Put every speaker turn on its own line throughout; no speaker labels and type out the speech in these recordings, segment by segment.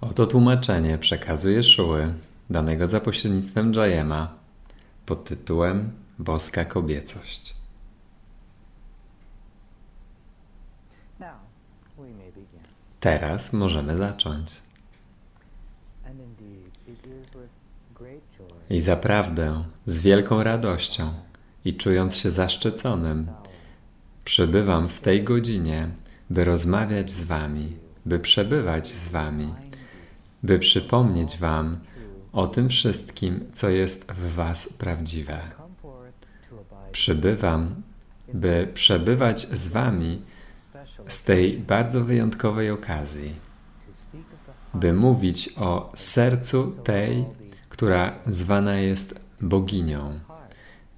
Oto tłumaczenie przekazu Jeszuły, danego za pośrednictwem Jayema, pod tytułem Boska Kobiecość. Teraz możemy zacząć. I zaprawdę, z wielką radością i czując się zaszczyconym, przybywam w tej godzinie, by rozmawiać z Wami, by przebywać z Wami, by przypomnieć Wam o tym wszystkim, co jest w Was prawdziwe. Przybywam, by przebywać z Wami z tej bardzo wyjątkowej okazji, by mówić o sercu tej, która zwana jest boginią,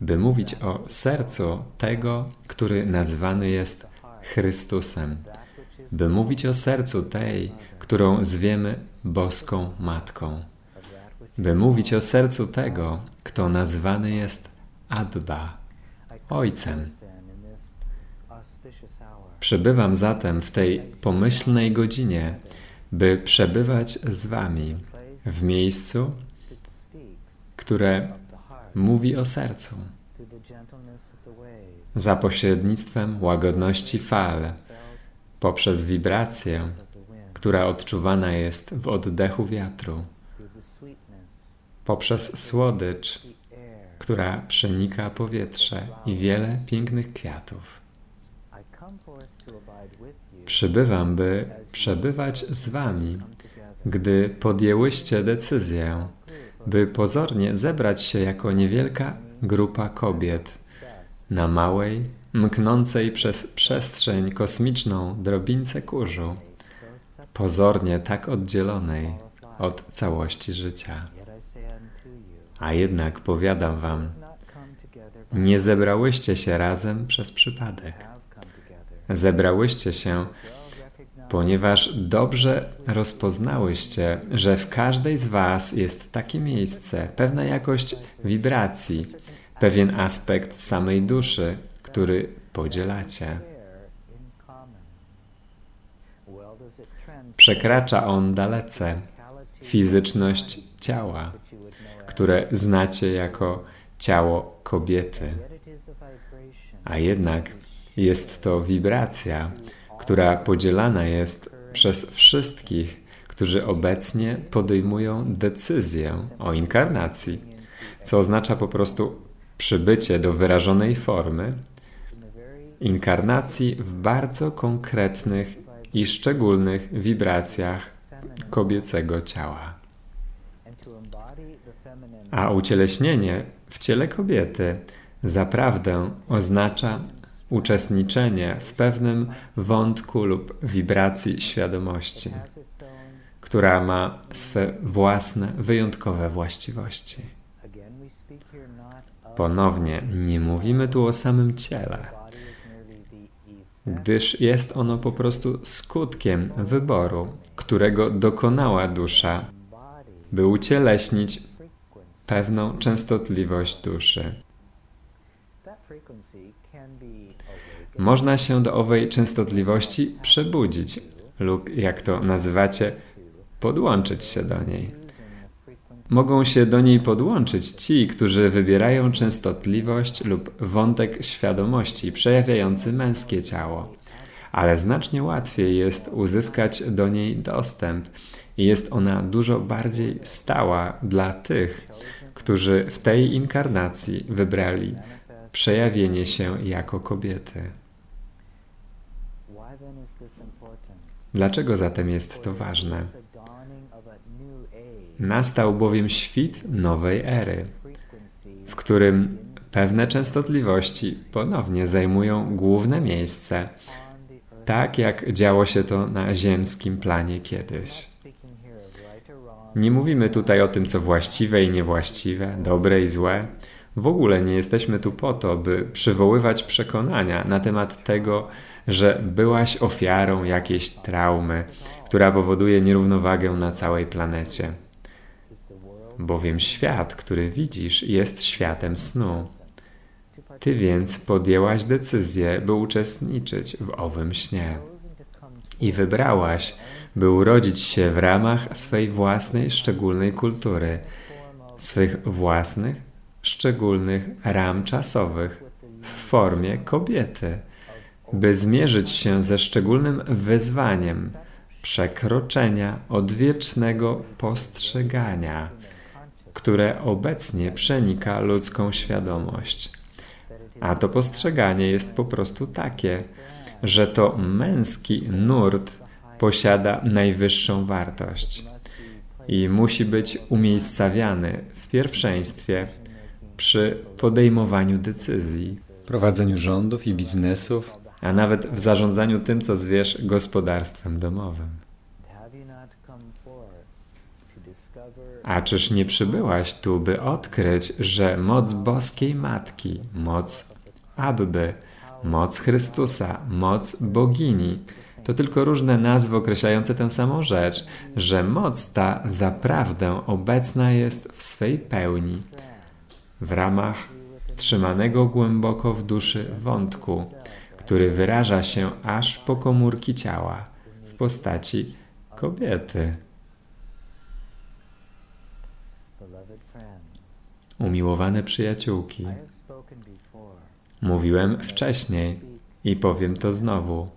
by mówić o sercu tego, który nazwany jest Chrystusem, by mówić o sercu tej, którą zwiemy boską Matką, by mówić o sercu tego, kto nazwany jest Abba, Ojcem. Przebywam zatem w tej pomyślnej godzinie, by przebywać z Wami w miejscu, które mówi o sercu, za pośrednictwem łagodności fal, poprzez wibrację, która odczuwana jest w oddechu wiatru, poprzez słodycz, która przenika powietrze i wiele pięknych kwiatów. Przybywam, by przebywać z Wami, gdy podjęłyście decyzję, by pozornie zebrać się jako niewielka grupa kobiet na małej, mknącej przez przestrzeń kosmiczną drobince kurzu, pozornie tak oddzielonej od całości życia. A jednak powiadam wam, nie zebrałyście się razem przez przypadek. Zebrałyście się, ponieważ dobrze rozpoznałyście, że w każdej z was jest takie miejsce, pewna jakość wibracji, pewien aspekt samej duszy, który podzielacie. Przekracza on dalece fizyczność ciała, które znacie jako ciało kobiety.
a
jednak jest to wibracja, która podzielana jest przez wszystkich, którzy obecnie podejmują decyzję o inkarnacji, co oznacza po prostu przybycie do wyrażonej formy inkarnacji w bardzo konkretnych i szczególnych wibracjach kobiecego ciała. A ucieleśnienie w ciele kobiety zaprawdę oznacza uczestniczenie w pewnym wątku lub wibracji świadomości, która ma swe własne, wyjątkowe właściwości. Ponownie, nie mówimy tu o samym ciele, gdyż jest ono po prostu skutkiem wyboru, którego dokonała dusza, by ucieleśnić pewną częstotliwość duszy. Można się do owej częstotliwości przebudzić lub, jak to nazywacie, podłączyć się do niej. Mogą się do niej podłączyć ci, którzy wybierają częstotliwość lub wątek świadomości przejawiający męskie ciało, ale znacznie łatwiej jest uzyskać do niej dostęp i jest ona dużo bardziej stała dla tych, którzy w tej inkarnacji wybrali przejawienie się jako kobiety. Dlaczego zatem jest to ważne? Nastał bowiem świt nowej ery, w którym pewne częstotliwości ponownie zajmują główne miejsce, tak jak działo się to na ziemskim planie kiedyś. Nie mówimy tutaj o tym, co właściwe i niewłaściwe, dobre i złe. W ogóle nie jesteśmy tu po to, by przywoływać przekonania na temat tego, że byłaś ofiarą jakiejś traumy, która powoduje nierównowagę na całej planecie. Bowiem świat, który widzisz, jest światem snu. Ty więc podjęłaś decyzję, by uczestniczyć w owym śnie i wybrałaś, by urodzić się w ramach swej własnej szczególnej kultury, swych własnych szczególnych ram czasowych w formie kobiety, by zmierzyć się ze szczególnym wyzwaniem przekroczenia odwiecznego postrzegania, które obecnie przenika ludzką świadomość. A to postrzeganie jest po prostu takie, że to męski nurt posiada najwyższą wartość i musi być umiejscawiany w pierwszeństwie przy podejmowaniu decyzji, prowadzeniu rządów i biznesów, a nawet w zarządzaniu tym, co zwierz gospodarstwem domowym. A czyż nie przybyłaś tu, by odkryć, że moc boskiej Matki, moc Abby, moc Chrystusa, moc bogini to tylko różne nazwy określające tę samą rzecz, że moc ta zaprawdę obecna jest w swej pełni w ramach trzymanego głęboko w duszy wątku, który wyraża się aż po komórki ciała w postaci kobiety. Umiłowane przyjaciółki, mówiłem wcześniej i powiem to znowu,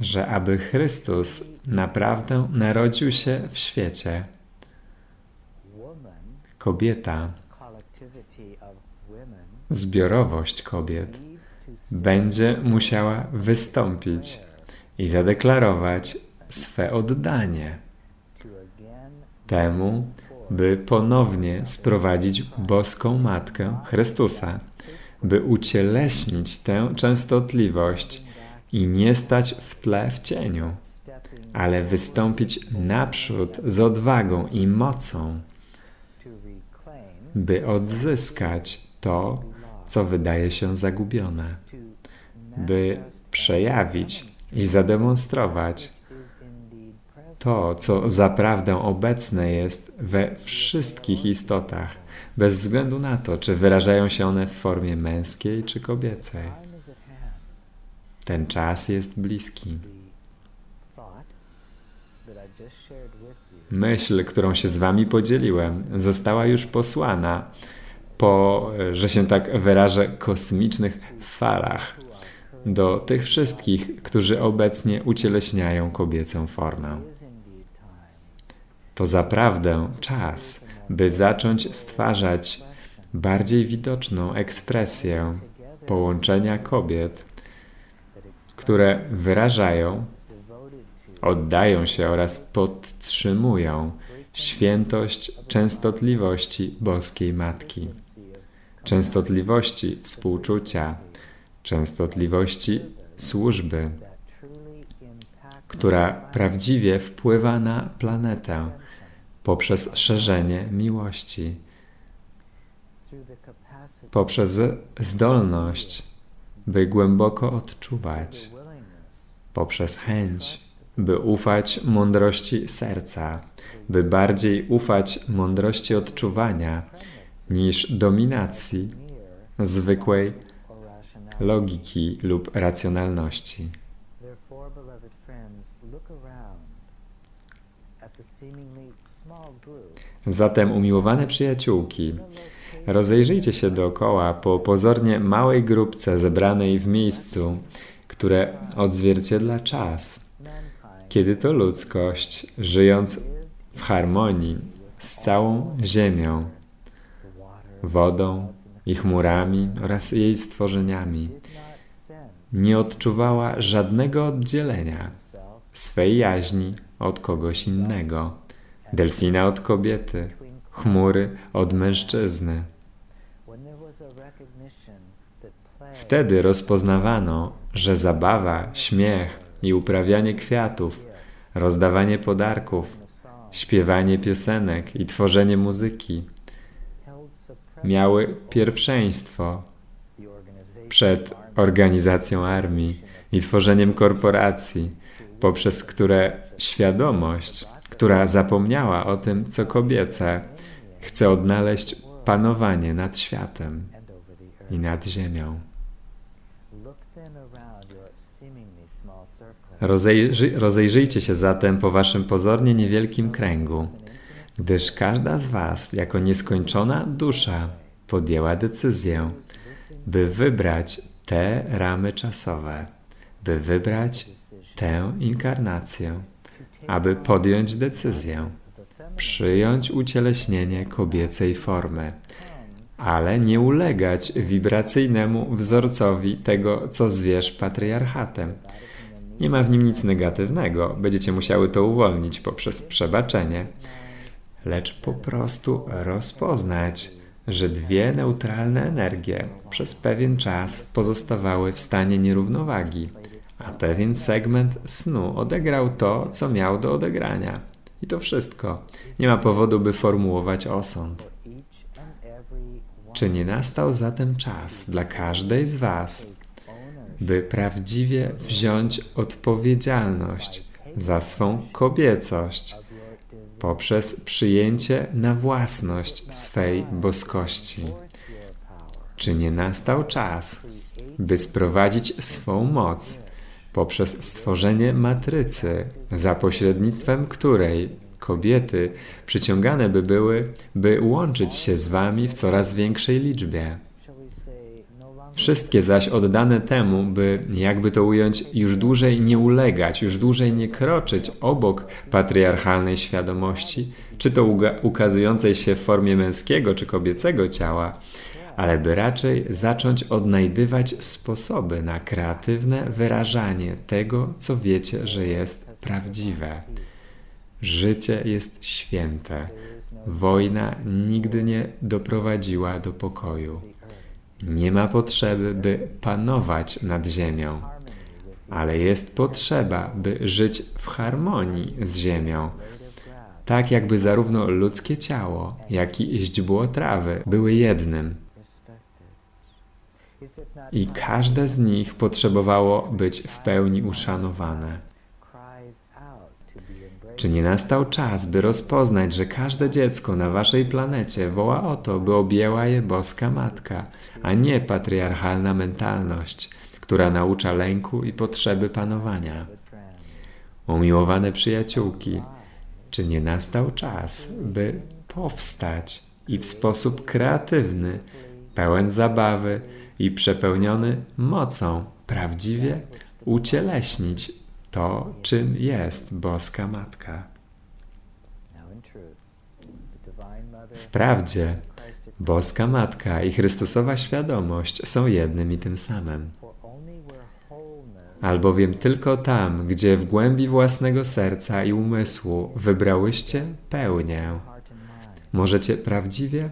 że aby Chrystus naprawdę narodził się w świecie, kobieta, zbiorowość kobiet będzie musiała wystąpić i zadeklarować swe oddanie temu, by ponownie sprowadzić boską Matkę Chrystusa, by ucieleśnić tę częstotliwość i nie stać w tle w cieniu, ale wystąpić naprzód z odwagą i mocą, by odzyskać to, co wydaje się zagubione, by przejawić i zademonstrować to, co zaprawdę obecne jest we wszystkich istotach, bez względu na to, czy wyrażają się one w formie męskiej czy kobiecej. Ten czas jest bliski. Myśl, którą się z Wami podzieliłem, została już posłana po, że się tak wyrażę, kosmicznych falach do tych wszystkich, którzy obecnie ucieleśniają kobiecą formę. To zaprawdę czas, by zacząć stwarzać bardziej widoczną ekspresję połączenia kobiet, które wyrażają oddają się oraz podtrzymują świętość częstotliwości boskiej Matki, częstotliwości współczucia, częstotliwości służby, która prawdziwie wpływa na planetę poprzez szerzenie miłości, poprzez zdolność, by głęboko odczuwać, poprzez chęć, by ufać mądrości serca, by bardziej ufać mądrości odczuwania niż dominacji zwykłej logiki lub racjonalności. Zatem, umiłowane przyjaciółki, rozejrzyjcie się dookoła po pozornie małej grupce zebranej w miejscu, które odzwierciedla czas. Kiedy to ludzkość, żyjąc w harmonii z całą Ziemią, wodą i chmurami oraz jej stworzeniami, nie odczuwała żadnego oddzielenia swej jaźni od kogoś innego, delfina od kobiety, chmury od mężczyzny. Wtedy rozpoznawano, że zabawa, śmiech, i uprawianie kwiatów, rozdawanie podarków, śpiewanie piosenek i tworzenie muzyki miały pierwszeństwo przed organizacją armii i tworzeniem korporacji, poprzez które świadomość, która zapomniała o tym, co kobiece, chce odnaleźć panowanie nad światem i nad ziemią. Rozejrzy, rozejrzyjcie się zatem po waszym pozornie niewielkim kręgu, gdyż każda z was, jako nieskończona dusza, podjęła decyzję, by wybrać te ramy czasowe, by wybrać tę inkarnację, aby podjąć decyzję, przyjąć ucieleśnienie kobiecej formy, ale nie ulegać wibracyjnemu wzorcowi tego, co zwierz patriarchatem. Nie ma w nim nic negatywnego, będziecie musiały to uwolnić poprzez przebaczenie, lecz po prostu rozpoznać, że dwie neutralne energie przez pewien czas pozostawały w stanie nierównowagi, a pewien segment snu odegrał to, co miał do odegrania. I to wszystko. Nie ma powodu, by formułować osąd. Czy nie nastał zatem czas dla każdej z Was, by prawdziwie wziąć odpowiedzialność za swą kobiecość poprzez przyjęcie na własność swej boskości? Czy nie nastał czas, by sprowadzić swą moc poprzez stworzenie matrycy, za pośrednictwem której kobiety przyciągane by były, by łączyć się z wami w coraz większej liczbie. Wszystkie zaś oddane temu, by, jakby to ująć, już dłużej nie ulegać, już dłużej nie kroczyć obok patriarchalnej świadomości, czy to ukazującej się w formie męskiego czy kobiecego ciała, ale by raczej zacząć odnajdywać sposoby na kreatywne wyrażanie tego, co wiecie, że jest prawdziwe. Życie jest święte. Wojna nigdy nie doprowadziła do pokoju. Nie ma potrzeby, by panować nad ziemią, ale jest potrzeba, by żyć w harmonii z ziemią. Tak jakby zarówno ludzkie ciało, jak i źdźbło trawy były jednym. I każde z nich potrzebowało być w pełni uszanowane. Czy nie nastał czas, by rozpoznać, że każde dziecko na waszej planecie woła o to, by objęła je boska matka, a nie patriarchalna mentalność, która naucza lęku i potrzeby panowania? Umiłowane przyjaciółki, czy nie nastał czas, by powstać i w sposób kreatywny, pełen zabawy i przepełniony mocą prawdziwie ucieleśnić to, czym jest boska Matka. Wprawdzie boska Matka i Chrystusowa świadomość są jednym i tym samym. Albowiem tylko tam, gdzie w głębi własnego serca i umysłu wybrałyście pełnię, możecie prawdziwie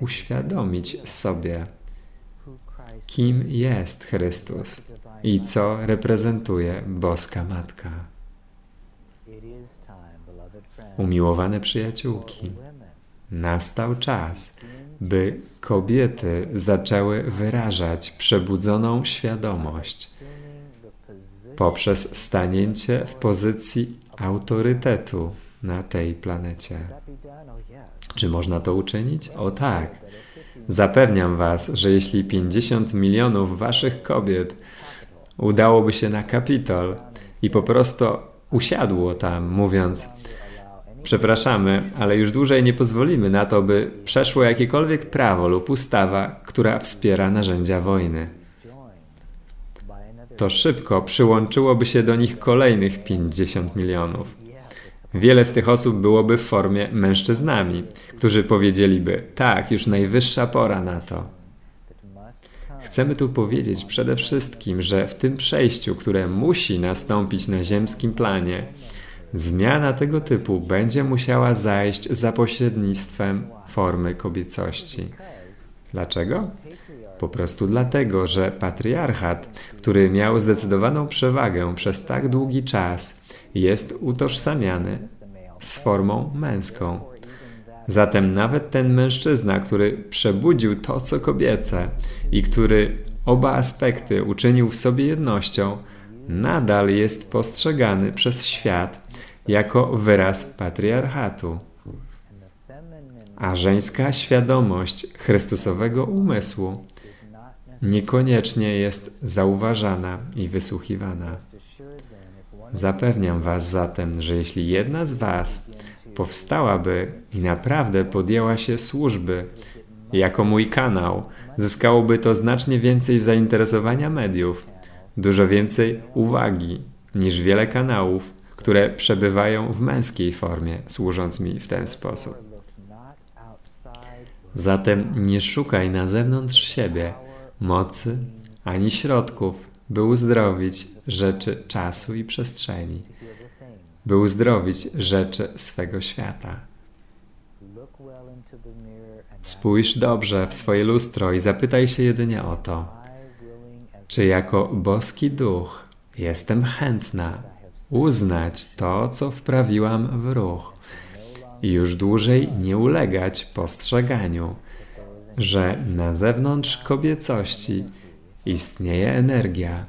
uświadomić sobie, kim jest Chrystus i co reprezentuje boska Matka. Umiłowane przyjaciółki, nastał czas, by kobiety zaczęły wyrażać przebudzoną świadomość poprzez stanięcie w pozycji autorytetu na tej planecie. Czy można to uczynić? O tak. Zapewniam Was, że jeśli 50 milionów Waszych kobiet udałoby się na Kapitol i po prostu usiadło tam, mówiąc: Przepraszamy, ale już dłużej nie pozwolimy na to, by przeszło jakiekolwiek prawo lub ustawa, która wspiera narzędzia wojny. To szybko przyłączyłoby się do nich kolejnych 50 milionów. Wiele z tych osób byłoby w formie mężczyznami, którzy powiedzieliby: Tak, już najwyższa pora na to. Chcemy tu powiedzieć przede wszystkim, że w tym przejściu, które musi nastąpić na ziemskim planie, zmiana tego typu będzie musiała zajść za pośrednictwem formy kobiecości. Dlaczego? Po prostu dlatego, że patriarchat, który miał zdecydowaną przewagę przez tak długi czas, jest utożsamiany z formą męską. Zatem nawet ten mężczyzna, który przebudził to, co kobiece i który oba aspekty uczynił w sobie jednością, nadal jest postrzegany przez świat jako wyraz patriarchatu. A żeńska świadomość Chrystusowego umysłu niekoniecznie jest zauważana i wysłuchiwana. Zapewniam Was zatem, że jeśli jedna z Was powstałaby i naprawdę podjęła się służby jako mój kanał, zyskałoby to znacznie więcej zainteresowania mediów, dużo więcej uwagi niż wiele kanałów, które przebywają w męskiej formie, służąc mi w ten sposób. Zatem nie szukaj na zewnątrz siebie mocy ani środków, by uzdrowić rzeczy czasu i przestrzeni, by uzdrowić rzeczy swego świata. Spójrz dobrze w swoje lustro i zapytaj się jedynie o to, czy jako boski duch jestem chętna uznać to, co wprawiłam w ruch i już dłużej nie ulegać postrzeganiu, że na zewnątrz kobiecości istnieje energia,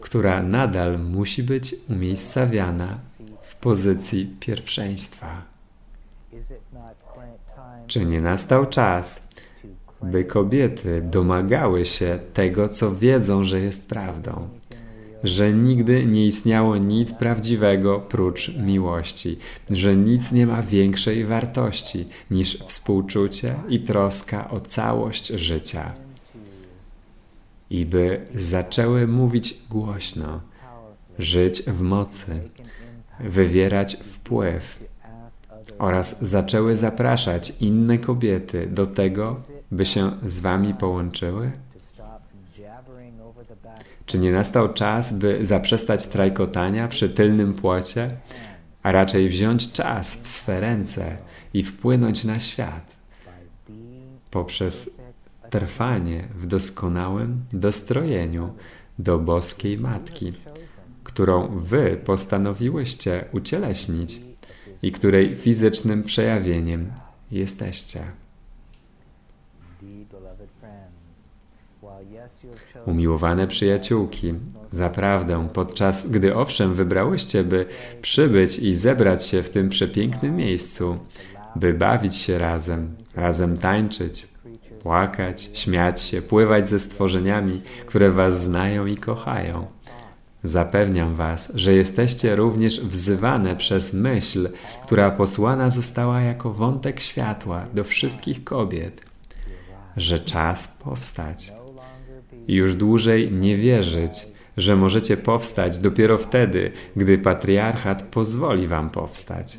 która nadal musi być umiejscawiana w pozycji pierwszeństwa. Czy nie nastał czas, by kobiety domagały się tego, co wiedzą, że jest prawdą? Że nigdy nie istniało nic prawdziwego prócz miłości, że nic nie ma większej wartości niż współczucie i troska o całość życia. I by zaczęły mówić głośno, żyć w mocy, wywierać wpływ oraz zaczęły zapraszać inne kobiety do tego, by się z wami połączyły? Czy nie nastał czas, by zaprzestać trajkotania przy tylnym płocie, a raczej wziąć czas w swe ręce i wpłynąć na świat poprzez trwanie w doskonałym dostrojeniu do boskiej Matki, którą wy postanowiłyście ucieleśnić i której fizycznym przejawieniem jesteście? Umiłowane przyjaciółki, zaprawdę, podczas gdy owszem wybrałyście, by przybyć i zebrać się w tym przepięknym miejscu, by bawić się razem, razem tańczyć, płakać, śmiać się, pływać ze stworzeniami, które was znają i kochają. Zapewniam was, że jesteście również wzywane przez myśl, która posłana została jako wątek światła do wszystkich kobiet, że czas powstać już dłużej nie wierzyć, że możecie powstać dopiero wtedy, gdy patriarchat pozwoli wam powstać,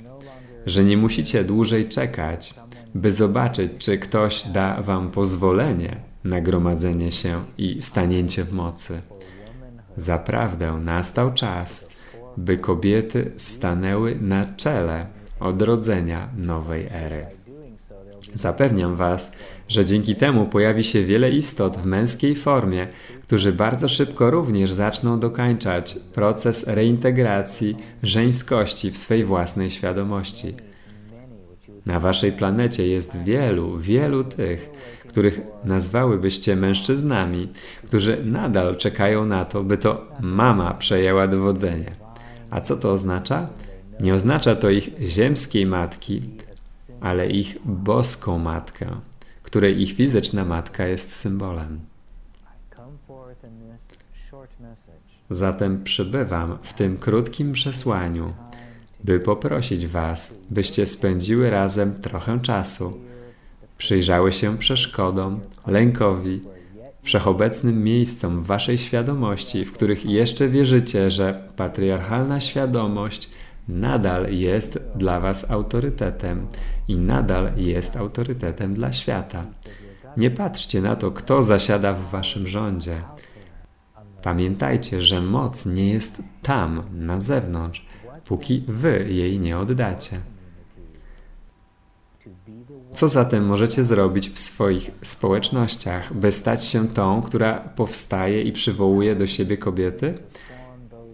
że nie musicie dłużej czekać, by zobaczyć, czy ktoś da wam pozwolenie na gromadzenie się i stanięcie w mocy. Zaprawdę nastał czas, by kobiety stanęły na czele odrodzenia nowej ery. Zapewniam Was, że dzięki temu pojawi się wiele istot w męskiej formie, którzy bardzo szybko również zaczną dokańczać proces reintegracji żeńskości w swej własnej świadomości. Na Waszej planecie jest wielu, wielu tych, których nazwałybyście mężczyznami, którzy nadal czekają na to, by to mama przejęła dowodzenie. A co to oznacza? Nie oznacza to ich ziemskiej matki, ale ich boską matkę, której ich fizyczna matka jest symbolem. Zatem przybywam w tym krótkim przesłaniu, by poprosić Was, byście spędziły razem trochę czasu, przyjrzały się przeszkodom, lękowi, wszechobecnym miejscom Waszej świadomości, w których jeszcze wierzycie, że patriarchalna świadomość nadal jest dla Was autorytetem i nadal jest autorytetem dla świata. Nie patrzcie na to, kto zasiada w Waszym rządzie. Pamiętajcie, że moc nie jest tam, na zewnątrz, póki Wy jej nie oddacie. Co zatem możecie zrobić w swoich społecznościach, by stać się tą, która powstaje i przywołuje do siebie kobiety?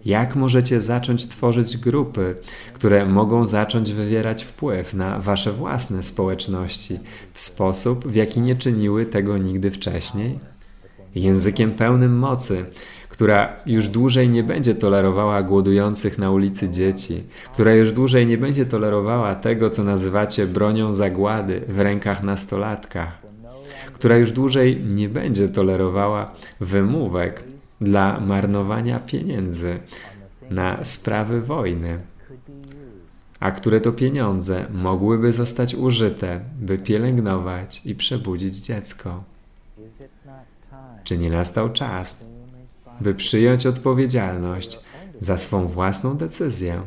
Jak możecie zacząć tworzyć grupy, które mogą zacząć wywierać wpływ na wasze własne społeczności w sposób, w jaki nie czyniły tego nigdy wcześniej? Językiem pełnym mocy, która już dłużej nie będzie tolerowała głodujących na ulicy dzieci, która już dłużej nie będzie tolerowała tego, co nazywacie bronią zagłady w rękach nastolatkach, która już dłużej nie będzie tolerowała wymówek dla marnowania pieniędzy na sprawy wojny, a które to pieniądze mogłyby zostać użyte, by pielęgnować i przebudzić dziecko. Czy nie nastał czas, by przyjąć odpowiedzialność za swą własną decyzję,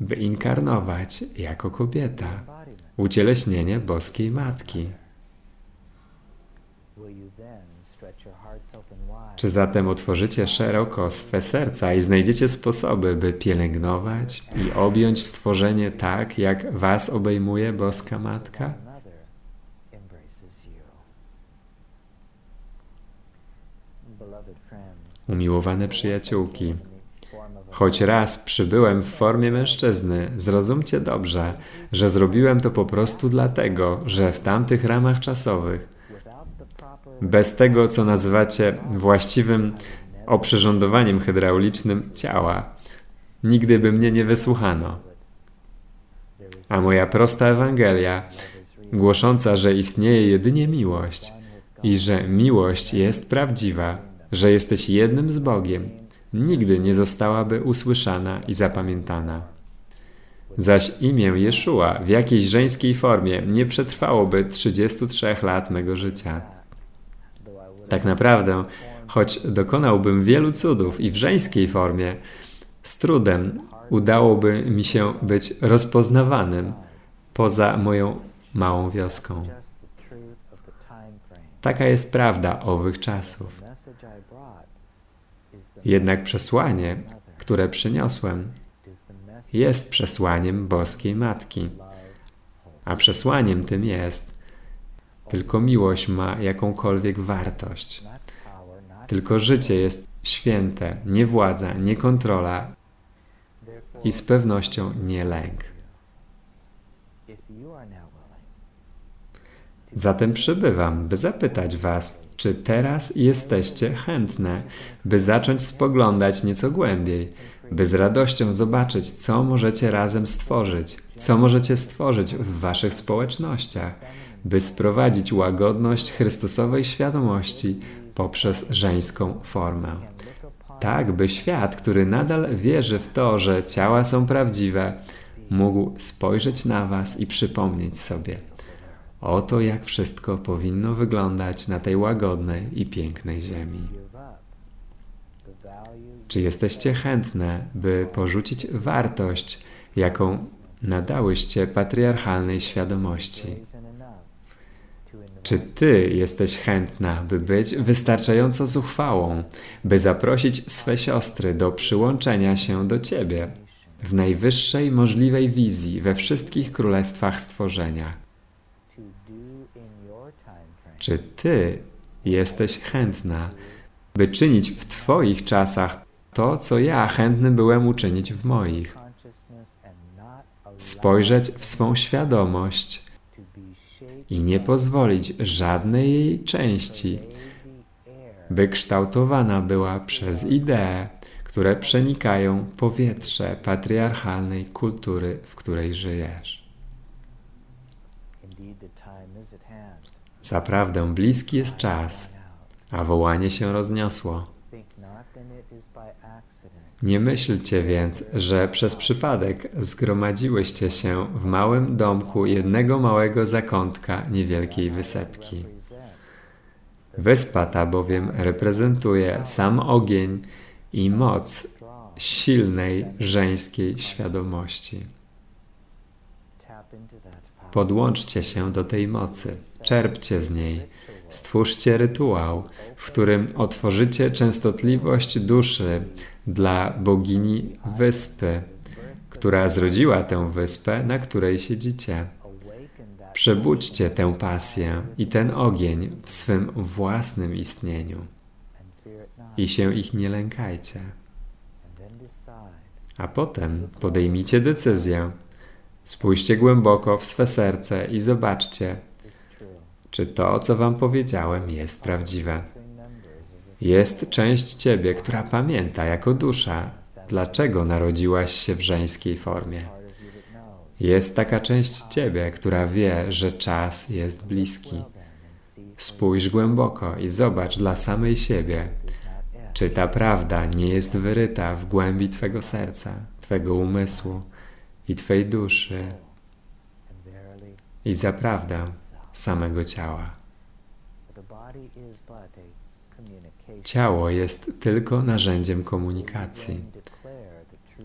by inkarnować jako kobieta, ucieleśnienie boskiej matki? Czy zatem otworzycie szeroko swe serca i znajdziecie sposoby, by pielęgnować i objąć stworzenie tak, jak was obejmuje boska matka? Umiłowane przyjaciółki, choć raz przybyłem w formie mężczyzny, zrozumcie dobrze, że zrobiłem to po prostu dlatego, że w tamtych ramach czasowych, bez tego, co nazywacie właściwym oprzyrządowaniem hydraulicznym ciała, nigdy by mnie nie wysłuchano. A moja prosta Ewangelia, głosząca, że istnieje jedynie miłość i że miłość jest prawdziwa, że jesteś jednym z Bogiem, nigdy nie zostałaby usłyszana i zapamiętana. Zaś imię Jeszua w jakiejś żeńskiej formie nie przetrwałoby 33 lat mego życia. Tak naprawdę, choć dokonałbym wielu cudów i w żeńskiej formie, z trudem udałoby mi się być rozpoznawanym poza moją małą wioską. Taka jest prawda owych czasów. Jednak przesłanie, które przyniosłem, jest przesłaniem boskiej Matki. A przesłaniem tym jest, tylko miłość ma jakąkolwiek wartość. Tylko życie jest święte, nie władza, nie kontrola i z pewnością nie lęk. Zatem przybywam, by zapytać Was, czy teraz jesteście chętne, by zacząć spoglądać nieco głębiej, by z radością zobaczyć, co możecie razem stworzyć, co możecie stworzyć w Waszych społecznościach, by sprowadzić łagodność Chrystusowej świadomości poprzez żeńską formę. Tak, by świat, który nadal wierzy w to, że ciała są prawdziwe, mógł spojrzeć na Was i przypomnieć sobie. Oto jak wszystko powinno wyglądać na tej łagodnej i pięknej ziemi. Czy jesteście chętne, by porzucić wartość, jaką nadałyście patriarchalnej świadomości? Czy ty jesteś chętna, by być wystarczająco zuchwałą, by zaprosić swe siostry do przyłączenia się do ciebie w najwyższej możliwej wizji we wszystkich królestwach stworzenia? Czy ty jesteś chętna, by czynić w twoich czasach to, co ja chętny byłem uczynić w moich? Spojrzeć w swą świadomość i nie pozwolić żadnej jej części
by
kształtowana była przez idee, które przenikają powietrze patriarchalnej kultury, w której żyjesz. Zaprawdę bliski jest czas, a wołanie się rozniosło. Nie myślcie więc, że przez przypadek zgromadziłyście się w małym domku jednego małego zakątka niewielkiej wysepki. Wyspa ta bowiem reprezentuje sam ogień i moc silnej żeńskiej świadomości. Podłączcie się do tej mocy, czerpcie z niej, stwórzcie rytuał, w którym otworzycie częstotliwość duszy dla bogini wyspy, która zrodziła tę wyspę, na której siedzicie. Przebudźcie tę pasję i ten ogień w swym własnym istnieniu i się ich nie lękajcie. A potem podejmijcie decyzję. Spójrzcie głęboko w swe serce i zobaczcie, czy to, co wam powiedziałem, jest prawdziwe. Jest część ciebie, która pamięta jako dusza, dlaczego narodziłaś się w żeńskiej formie. Jest taka część ciebie, która wie, że czas jest bliski. Spójrz głęboko i zobacz dla samej siebie, Czy ta prawda nie jest wyryta w głębi Twego serca, Twego umysłu i Twej duszy i zaprawdę samego ciała? Ciało jest tylko narzędziem komunikacji.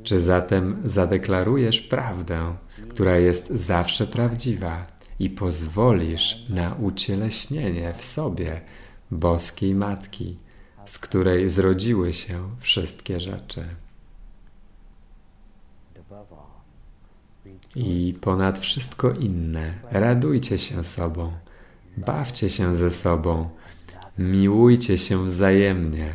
Czy zatem zadeklarujesz prawdę, która jest zawsze prawdziwa i pozwolisz na ucieleśnienie w sobie boskiej Matki, z której zrodziły się wszystkie rzeczy? I ponad wszystko inne, radujcie się sobą, bawcie się ze sobą, miłujcie się wzajemnie,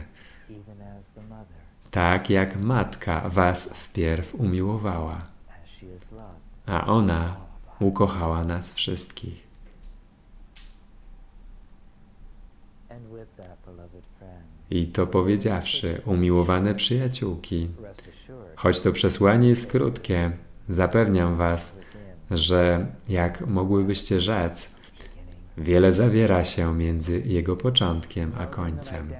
tak jak Matka was wpierw umiłowała, a ona ukochała nas wszystkich. I to powiedziawszy, umiłowane przyjaciółki, choć to przesłanie jest krótkie, zapewniam was, że jak mogłybyście rzec, wiele zawiera się między jego początkiem a końcem.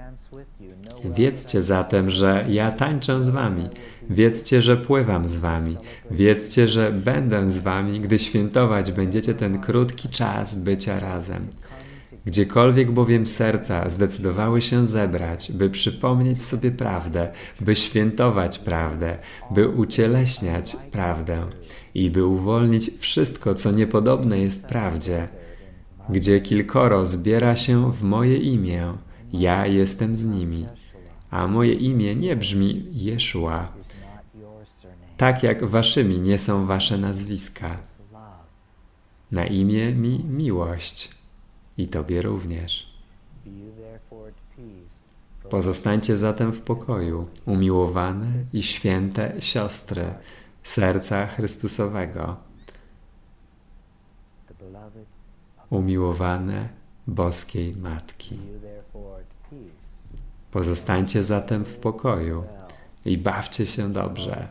Wiedzcie zatem, że ja tańczę z wami. Wiedzcie, że pływam z wami. Wiedzcie, że będę z wami, gdy świętować będziecie ten krótki czas bycia razem. Gdziekolwiek bowiem serca zdecydowały się zebrać, by przypomnieć sobie prawdę, by świętować prawdę, by ucieleśniać prawdę i by uwolnić wszystko, co niepodobne jest prawdzie, gdzie kilkoro zbiera się w moje imię, ja jestem z nimi. A moje imię nie brzmi Jeszua, tak jak waszymi nie są wasze nazwiska. Na imię mi miłość i tobie również. Pozostańcie zatem w pokoju, umiłowane i święte siostry serca Chrystusowego, umiłowane boskiej Matki. Pozostańcie zatem w pokoju i bawcie się dobrze.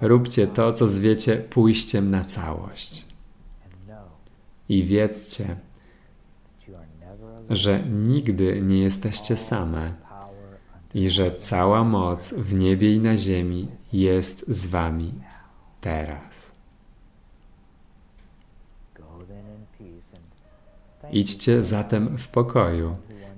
Róbcie to, co zwiecie pójściem na całość. I wiedzcie, że nigdy nie jesteście same i że cała moc w niebie i na ziemi jest z wami teraz. Idźcie zatem w pokoju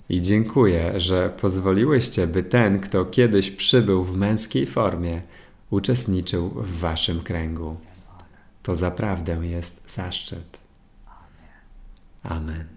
i dziękuję, że pozwoliłyście, by ten, kto kiedyś przybył w męskiej formie, uczestniczył w waszym kręgu. To zaprawdę jest zaszczyt. Amen.